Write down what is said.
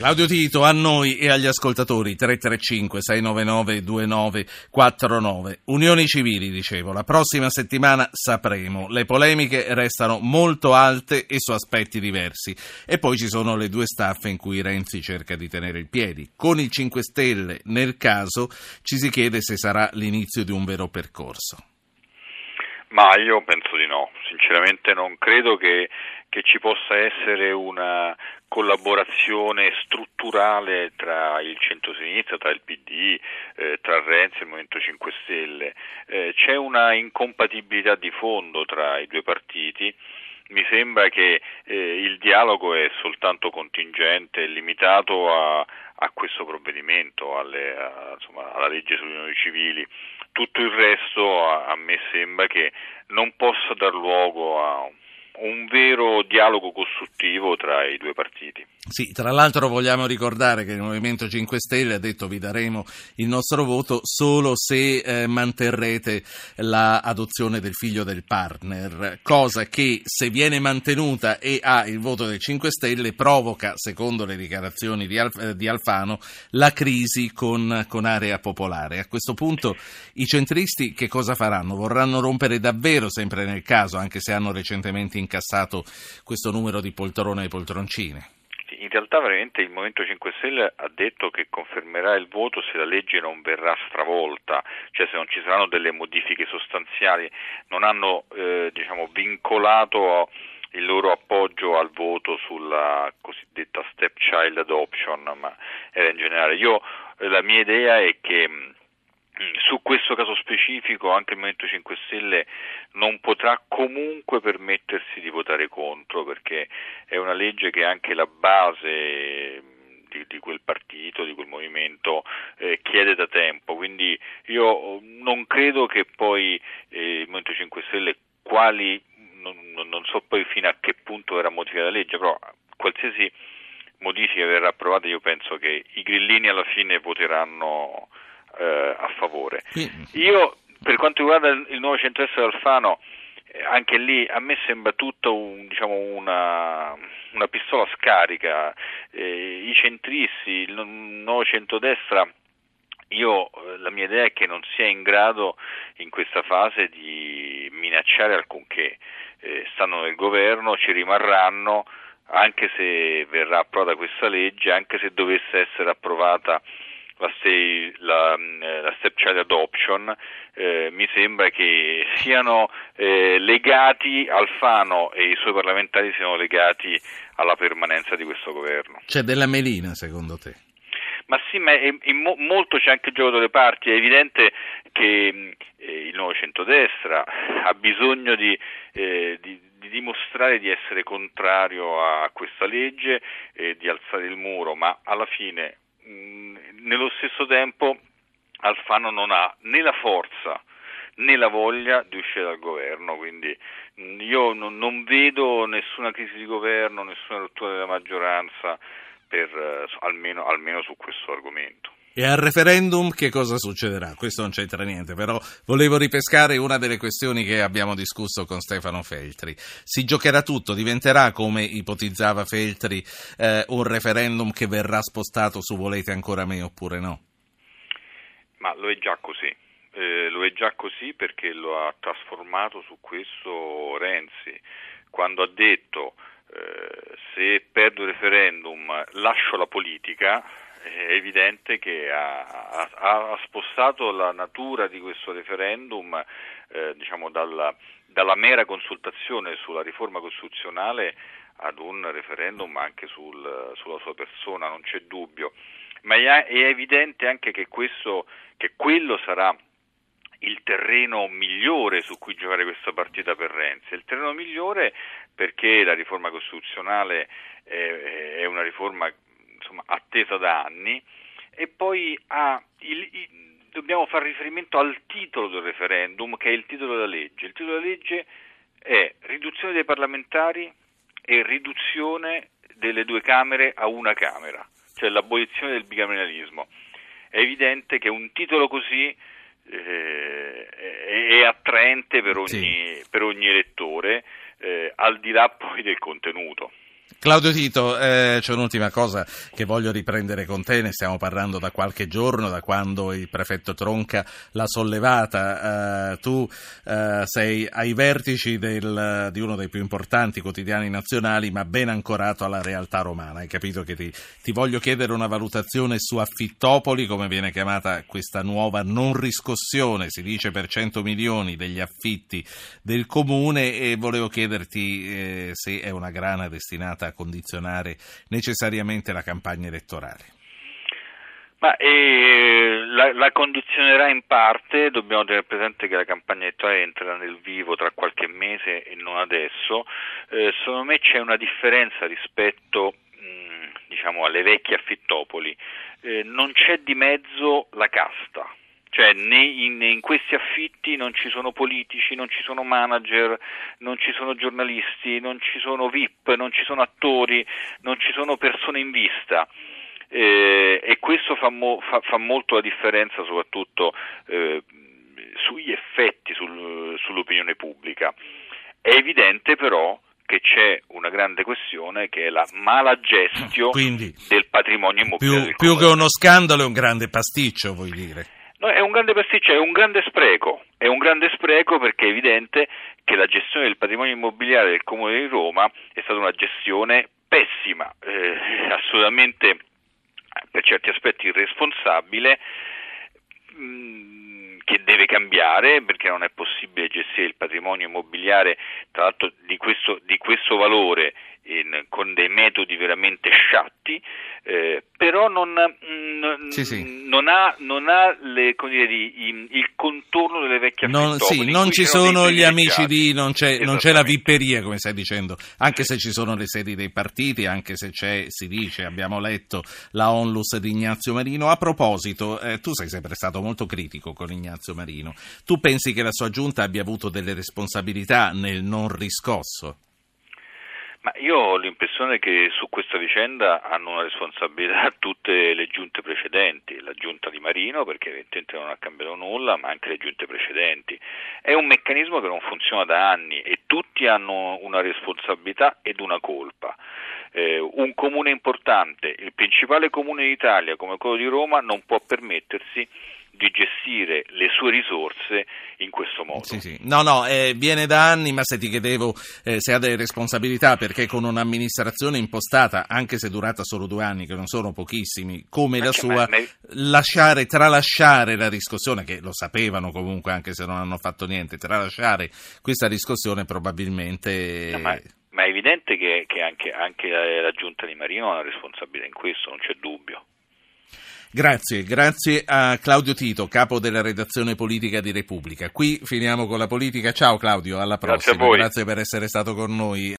Claudio Tito a noi e agli ascoltatori 335 699 2949 Unioni civili dicevo la prossima settimana sapremo. Le polemiche restano molto alte e su aspetti diversi. E poi ci sono le due staffe in cui Renzi cerca di tenere il piedi. Con il 5 Stelle nel caso ci si chiede se sarà l'inizio di un vero percorso ma io penso di no sinceramente non credo che, che ci possa essere una collaborazione strutturale tra il centro-sinistra, tra il PD, eh, tra Renzi e il Movimento 5 Stelle. Eh, c'è una incompatibilità di fondo tra i due partiti. Mi sembra che eh, il dialogo è soltanto contingente, limitato a, a questo provvedimento, alle, a, insomma, alla legge sulle unioni civili. Tutto il resto a, a me sembra che non possa dar luogo a un vero dialogo costruttivo tra i due partiti. Sì, tra l'altro vogliamo ricordare che il Movimento 5 Stelle ha detto vi daremo il nostro voto solo se eh, manterrete l'adozione la del figlio del partner, cosa che se viene mantenuta e ha il voto del 5 Stelle provoca, secondo le dichiarazioni di, Alf, di Alfano, la crisi con, con Area Popolare. A questo punto i centristi che cosa faranno? Vorranno rompere davvero, sempre nel caso, anche se hanno recentemente in incassato questo numero di poltrone e poltroncine? In realtà veramente il Movimento 5 Stelle ha detto che confermerà il voto se la legge non verrà stravolta, cioè se non ci saranno delle modifiche sostanziali, non hanno eh, diciamo, vincolato il loro appoggio al voto sulla cosiddetta stepchild adoption, ma era in generale. Io, la mia idea è che su questo caso specifico anche il Movimento 5 Stelle non potrà comunque permettersi di votare contro perché è una legge che anche la base di, di quel partito, di quel movimento eh, chiede da tempo, quindi io non credo che poi eh, il Movimento 5 Stelle quali, non, non so poi fino a che punto verrà modificata la legge, però qualsiasi modifica verrà approvata io penso che i grillini alla fine voteranno eh, a favore. Io, per quanto riguarda il nuovo centro-est Alfano, eh, anche lì a me sembra tutto un, diciamo, una, una, pistola scarica. Eh, I centristi, il nuovo centrodestra, io eh, la mia idea è che non sia in grado in questa fase di minacciare alcunché. Eh, stanno nel governo, ci rimarranno anche se verrà approvata questa legge, anche se dovesse essere approvata la, stay, la, eh, la stepchild adoption, eh, mi sembra che siano eh, legati, Alfano e i suoi parlamentari siano legati alla permanenza di questo governo. C'è della melina secondo te? Ma sì, ma è, è mo, molto c'è anche il gioco delle parti, è evidente che eh, il nuovo centrodestra ha bisogno di, eh, di, di, dimostrare di essere contrario a questa legge e di alzare il muro, ma alla fine mh, nello stesso tempo Alfano non ha né la forza né la voglia di uscire dal governo, quindi io non, non vedo nessuna crisi di governo, nessuna rottura della maggioranza per, eh, almeno, almeno su questo argomento. E al referendum che cosa succederà? Questo non c'entra niente, però volevo ripescare una delle questioni che abbiamo discusso con Stefano Feltri. Si giocherà tutto, diventerà, come ipotizzava Feltri, eh, un referendum che verrà spostato su volete ancora me oppure no? Ma lo è già così. Eh, lo è già così perché lo ha trasformato su questo Renzi, quando ha detto eh, se perdo il referendum lascio la politica, è evidente che ha, ha, ha, spostato la natura di questo referendum eh, diciamo dalla, dalla, mera consultazione sulla riforma costituzionale ad un referendum anche sul, sulla sua persona, non c'è dubbio. Ma è, è evidente anche che, questo, che quello sarà il terreno migliore su cui giocare questa partita per Renzi. Il terreno migliore perché la riforma costituzionale è, è una riforma insomma, attesa da anni e poi il, il, dobbiamo fare riferimento al titolo del referendum che è il titolo della legge. Il titolo della legge è riduzione dei parlamentari e riduzione delle due Camere a una Camera, cioè l'abolizione del bicameralismo. È evidente che un titolo così eh, è attraente per ogni, sì. per ogni elettore, eh, al di là poi del contenuto. Claudio Tito, eh, c'è un'ultima cosa che voglio riprendere con te, ne stiamo parlando da qualche giorno, da quando il prefetto Tronca l'ha sollevata. Eh, tu eh, sei ai vertici del, di uno dei più importanti quotidiani nazionali, ma ben ancorato alla realtà romana. Hai capito che ti, ti voglio chiedere una valutazione su Affittopoli, come viene chiamata questa nuova non riscossione, si dice per 100 milioni degli affitti del comune, e volevo chiederti eh, se è una grana destinata condizionare necessariamente la campagna elettorale? Ma, eh, la, la, condizionerà in parte, dobbiamo tenere presente che la campagna elettorale entrerà nel vivo tra qualche mese e non adesso. Eh, secondo me c'è una differenza rispetto mh, diciamo, alle vecchie affittopoli, eh, non c'è di mezzo la casta cioè in, in, questi affitti non ci sono politici, non ci sono manager, non ci sono giornalisti, non ci sono VIP, non ci sono attori, non ci sono persone in vista. Eh, e questo fa, mo, fa, fa, molto la differenza soprattutto eh, sugli effetti sul, sull'opinione pubblica. È evidente però che c'è una grande questione che è la mala gestione del patrimonio immobiliare. Più, più che uno scandalo è un grande pasticcio, vuoi dire? Grande pasticcio, è un grande spreco, è un grande spreco perché è evidente che la gestione del patrimonio immobiliare del Comune di Roma è stata una gestione pessima, eh, assolutamente per certi aspetti irresponsabile, mm, che deve cambiare perché non è possibile gestire il patrimonio immobiliare, tra l'altro di questo, di questo valore in, con dei metodi veramente sciatti, eh, però non, mm, sì, sì. non, ha, non ha le, dire, il, il, contorno delle vecchie non, sì, non ci sono gli amici di non c'è, non c'è, la vipperia come stai dicendo anche se ci sono le sedi dei partiti anche se c'è si dice abbiamo letto la onlus di Ignazio Marino. A proposito eh, tu sei sempre stato molto critico con Ignazio Marino. Tu pensi che la sua giunta abbia avuto delle responsabilità nel non riscosso? Ma io ho l'impressione che su questa vicenda hanno una responsabilità tutte le giunte precedenti, la giunta di Marino perché evidentemente non ha cambiato nulla, ma anche le giunte precedenti. È un meccanismo che non funziona da anni e tutti hanno una responsabilità ed una colpa. Eh, un comune importante, il principale comune d'Italia come quello di Roma, non può permettersi di gestire le sue risorse in questo modo. Sì, sì. No, no, eh, viene da anni, ma se ti chiedevo eh, se ha delle responsabilità, perché con un'amministrazione impostata, anche se durata solo due anni, che non sono pochissimi, come ma la sua, ma... lasciare, tralasciare la riscossione, che lo sapevano comunque anche se non hanno fatto niente, tralasciare questa riscossione probabilmente... No, ma... ma... è evidente che, che anche, anche la, la giunta di Marino ha una responsabilità in questo, non c'è dubbio. Grazie, grazie a Claudio Tito, capo della redazione politica di Repubblica. Qui finiamo con la politica. Ciao Claudio, alla prossima. Grazie, grazie per essere stato con noi.